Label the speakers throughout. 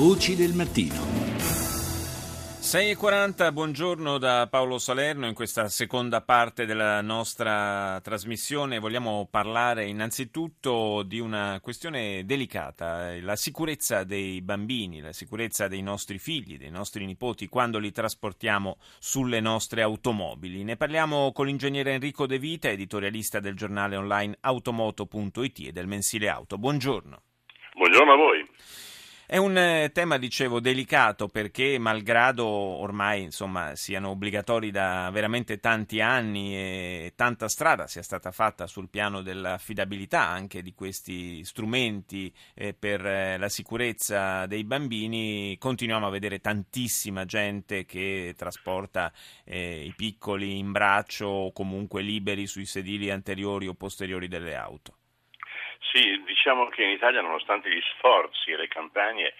Speaker 1: Voci del mattino.
Speaker 2: 6.40, buongiorno da Paolo Salerno. In questa seconda parte della nostra trasmissione vogliamo parlare innanzitutto di una questione delicata, la sicurezza dei bambini, la sicurezza dei nostri figli, dei nostri nipoti quando li trasportiamo sulle nostre automobili. Ne parliamo con l'ingegnere Enrico De Vita, editorialista del giornale online automoto.it e del mensile auto. Buongiorno.
Speaker 3: Buongiorno a voi.
Speaker 2: È un eh, tema, dicevo, delicato perché malgrado ormai insomma, siano obbligatori da veramente tanti anni e tanta strada sia stata fatta sul piano dell'affidabilità anche di questi strumenti eh, per eh, la sicurezza dei bambini, continuiamo a vedere tantissima gente che trasporta i piccoli in braccio o comunque liberi sui sedili anteriori o posteriori delle auto.
Speaker 3: Sì, diciamo che in Italia, nonostante gli sforzi e le campagne,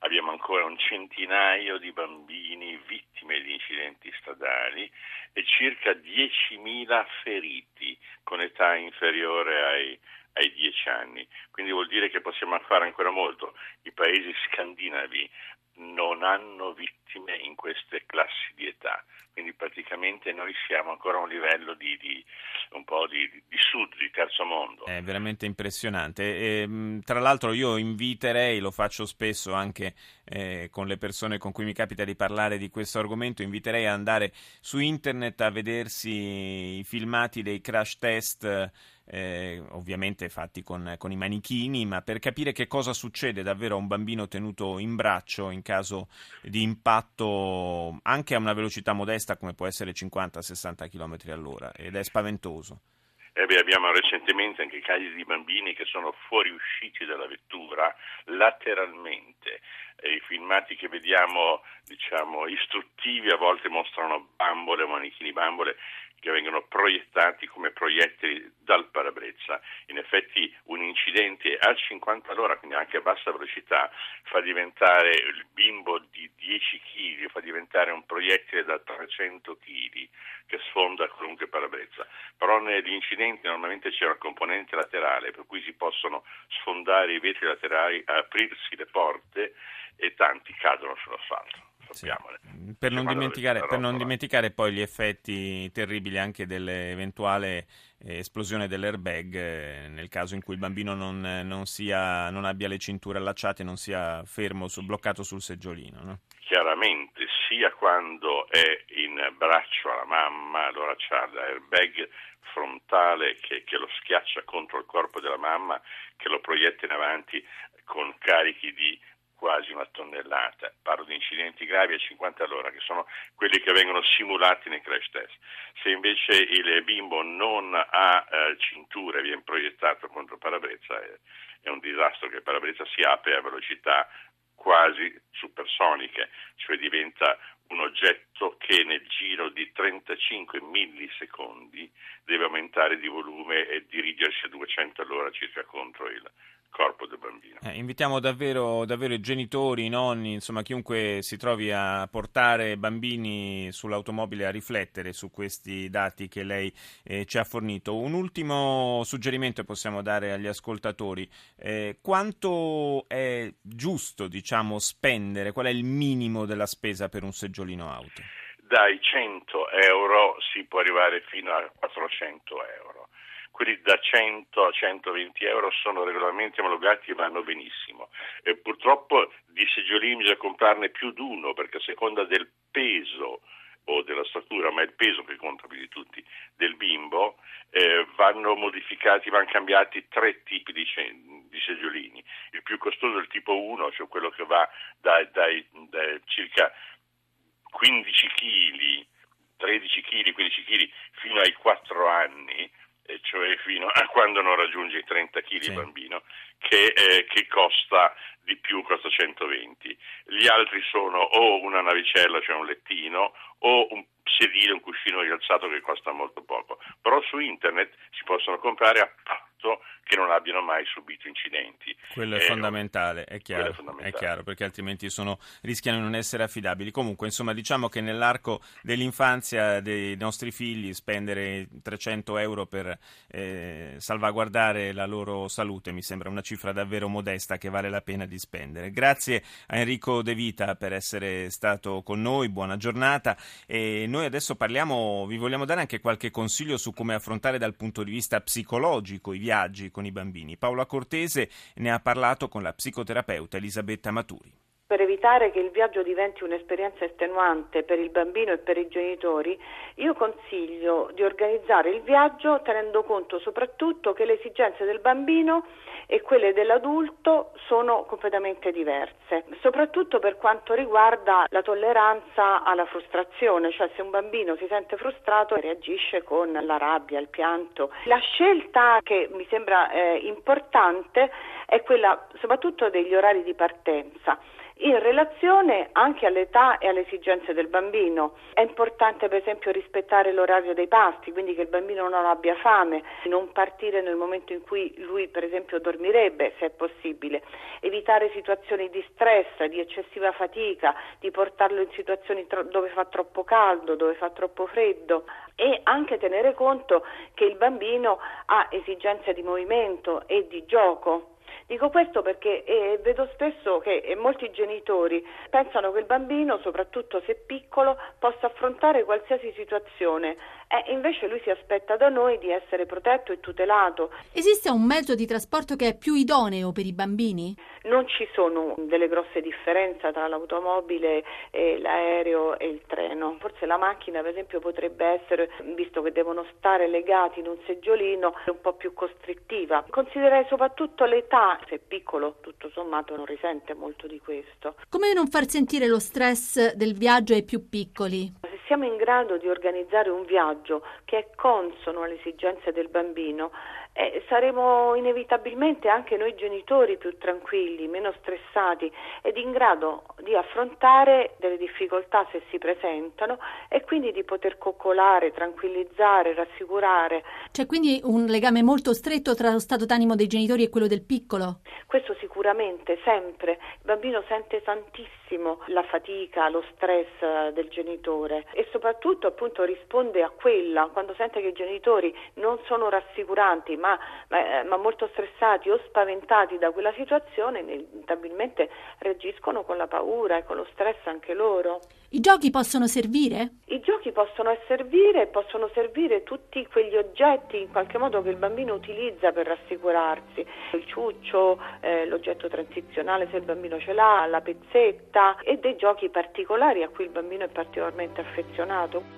Speaker 3: abbiamo ancora un centinaio di bambini vittime di incidenti stradali e circa 10.000 feriti con età inferiore ai, ai 10 anni. Quindi vuol dire che possiamo fare ancora molto. I paesi scandinavi non hanno vittime in queste classi di età, quindi praticamente noi siamo ancora a un livello di, di un po' di, di, sud, di terzo mondo.
Speaker 2: È veramente impressionante. E, tra l'altro io inviterei, lo faccio spesso anche eh, con le persone con cui mi capita di parlare di questo argomento, inviterei ad andare su internet a vedersi i filmati dei crash test eh, ovviamente fatti con, con, i manichini, ma per capire che cosa succede davvero a un bambino tenuto in braccio in caso di impatto anche a una velocità modesta come può essere 50-60 km all'ora ed è spaventoso.
Speaker 3: Eh beh, abbiamo recentemente anche casi di bambini che sono fuoriusciti dalla vettura lateralmente. E I filmati che vediamo, diciamo, istruttivi a volte mostrano bambole, manichini bambole che vengono proiettati come proiettili dal parabrezza. In effetti un incidente a 50 all'ora, quindi anche a bassa velocità, fa diventare il bimbo di 10 kg, fa diventare un proiettile da 300 kg che sfonda qualunque parabrezza. Però negli incidenti normalmente c'è una componente laterale per cui si possono sfondare i vetri laterali, aprirsi le porte e tanti cadono sull'asfalto.
Speaker 2: Sì. Per, non per, non dimenticare, poi gli effetti terribili anche dell'eventuale eh, esplosione dell'airbag eh, nel caso in cui il bambino non, non, sia, non abbia le cinture allacciate non sia fermo, su, bloccato sul seggiolino. No?
Speaker 3: Chiaramente, sia quando è in braccio alla mamma, allora c'ha l'airbag frontale che, che lo schiaccia contro il corpo della mamma, che lo proietta in avanti con carichi di quasi una tonnellata, parlo di incidenti gravi a 50 all'ora, che sono quelli che vengono simulati nei crash test. Se invece il bimbo non ha eh, cintura e viene proiettato contro il parabrezza, è, è un disastro che il parabrezza si apre a velocità quasi supersoniche, cioè diventa un oggetto che nel giro di 35 millisecondi deve aumentare di volume e dirigersi a 200 all'ora circa contro il, corpo del bambino.
Speaker 2: Eh, invitiamo davvero, davvero, i genitori, i nonni, insomma chiunque si trovi a portare bambini sull'automobile a riflettere su questi dati che lei eh, ci ha fornito. Un ultimo suggerimento possiamo dare agli ascoltatori. Eh, quanto è giusto diciamo, spendere? Qual è il minimo della spesa per un seggiolino auto?
Speaker 3: Dai 100 euro si può arrivare fino a 400 euro quelli da 100 a 120 euro sono regolarmente omologati e vanno benissimo. E purtroppo di seggiolini bisogna comprarne più di uno perché a seconda del peso o della statura, ma è il peso che conta più di tutti, del bimbo, eh, vanno modificati, vanno cambiati tre tipi di, di, seggiolini. Il più costoso è il tipo 1, cioè quello che va dai, dai, dai circa 15 kg, 13 kg, 15 kg fino ai 4 anni, cioè fino a quando non raggiunge i 30 kg sì. bambino, che, eh, che, costa di più, costa 120. Gli altri sono o una navicella, cioè un lettino, o un sedile, un cuscino rialzato che costa molto poco. Però su internet si possono comprare a patto che non abbiano mai subito incidenti.
Speaker 2: Quello è, eh, fondamentale, è chiaro, è fondamentale, è chiaro, perché altrimenti sono, rischiano di non essere affidabili. Comunque, insomma, diciamo che nell'arco dell'infanzia dei nostri figli spendere 300 euro per eh, salvaguardare la loro salute mi sembra una cifra davvero modesta che vale la pena di spendere. Grazie a Enrico De Vita per essere stato con noi, buona giornata e noi adesso parliamo, vi vogliamo dare anche qualche consiglio su come affrontare dal punto di vista psicologico i viaggi con i bambini. Paola Cortese ne ha parlato con la psicoterapeuta Elisabetta Maturi.
Speaker 1: Per evitare che il viaggio diventi un'esperienza estenuante per il bambino e per i genitori, io consiglio di organizzare il viaggio tenendo conto soprattutto che le esigenze del bambino e quelle dell'adulto sono completamente diverse, soprattutto per quanto riguarda la tolleranza alla frustrazione, cioè se un bambino si sente frustrato reagisce con la rabbia, il pianto. La scelta che mi sembra eh, importante è quella soprattutto degli orari di partenza in relazione anche all'età e alle esigenze del bambino. È importante per esempio rispettare l'orario dei pasti, quindi che il bambino non abbia fame, non partire nel momento in cui lui per esempio dormirebbe, se è possibile, evitare situazioni di stress, di eccessiva fatica, di portarlo in situazioni tro- dove fa troppo caldo, dove fa troppo freddo e anche tenere conto che il bambino ha esigenze di movimento e di gioco Dico questo perché eh, vedo spesso che eh, molti genitori pensano che il bambino, soprattutto se piccolo, possa affrontare qualsiasi situazione e invece lui si aspetta da noi di essere protetto e tutelato.
Speaker 4: Esiste un mezzo di trasporto che è più idoneo per i bambini?
Speaker 1: Non ci sono delle grosse differenze tra l'automobile, l'aereo e il treno. Forse la macchina, per esempio, potrebbe essere, visto che devono stare legati in un seggiolino, un po' più costrittiva. Considererei soprattutto l'età se è piccolo tutto sommato non risente molto di questo.
Speaker 4: Come non far sentire lo stress del viaggio ai più piccoli?
Speaker 1: Siamo in grado di organizzare un viaggio che è consono alle esigenze del bambino, eh, saremo inevitabilmente anche noi genitori più tranquilli, meno stressati ed in grado di affrontare delle difficoltà se si presentano e quindi di poter coccolare, tranquillizzare, rassicurare.
Speaker 4: C'è quindi un legame molto stretto tra lo stato d'animo dei genitori e quello del piccolo?
Speaker 1: Questo sicuramente, sempre. Il bambino sente tantissimo la fatica, lo stress del genitore e soprattutto appunto risponde a quella quando sente che i genitori non sono rassicuranti ma, ma, ma molto stressati o spaventati da quella situazione, inevitabilmente reagiscono con la paura e con lo stress anche loro.
Speaker 4: I giochi possono servire?
Speaker 1: I giochi possono servire e possono servire tutti quegli oggetti in qualche modo che il bambino utilizza per rassicurarsi. Il ciuccio, eh, l'oggetto transizionale se il bambino ce l'ha, la pezzetta e dei giochi particolari a cui il bambino è particolarmente affezionato.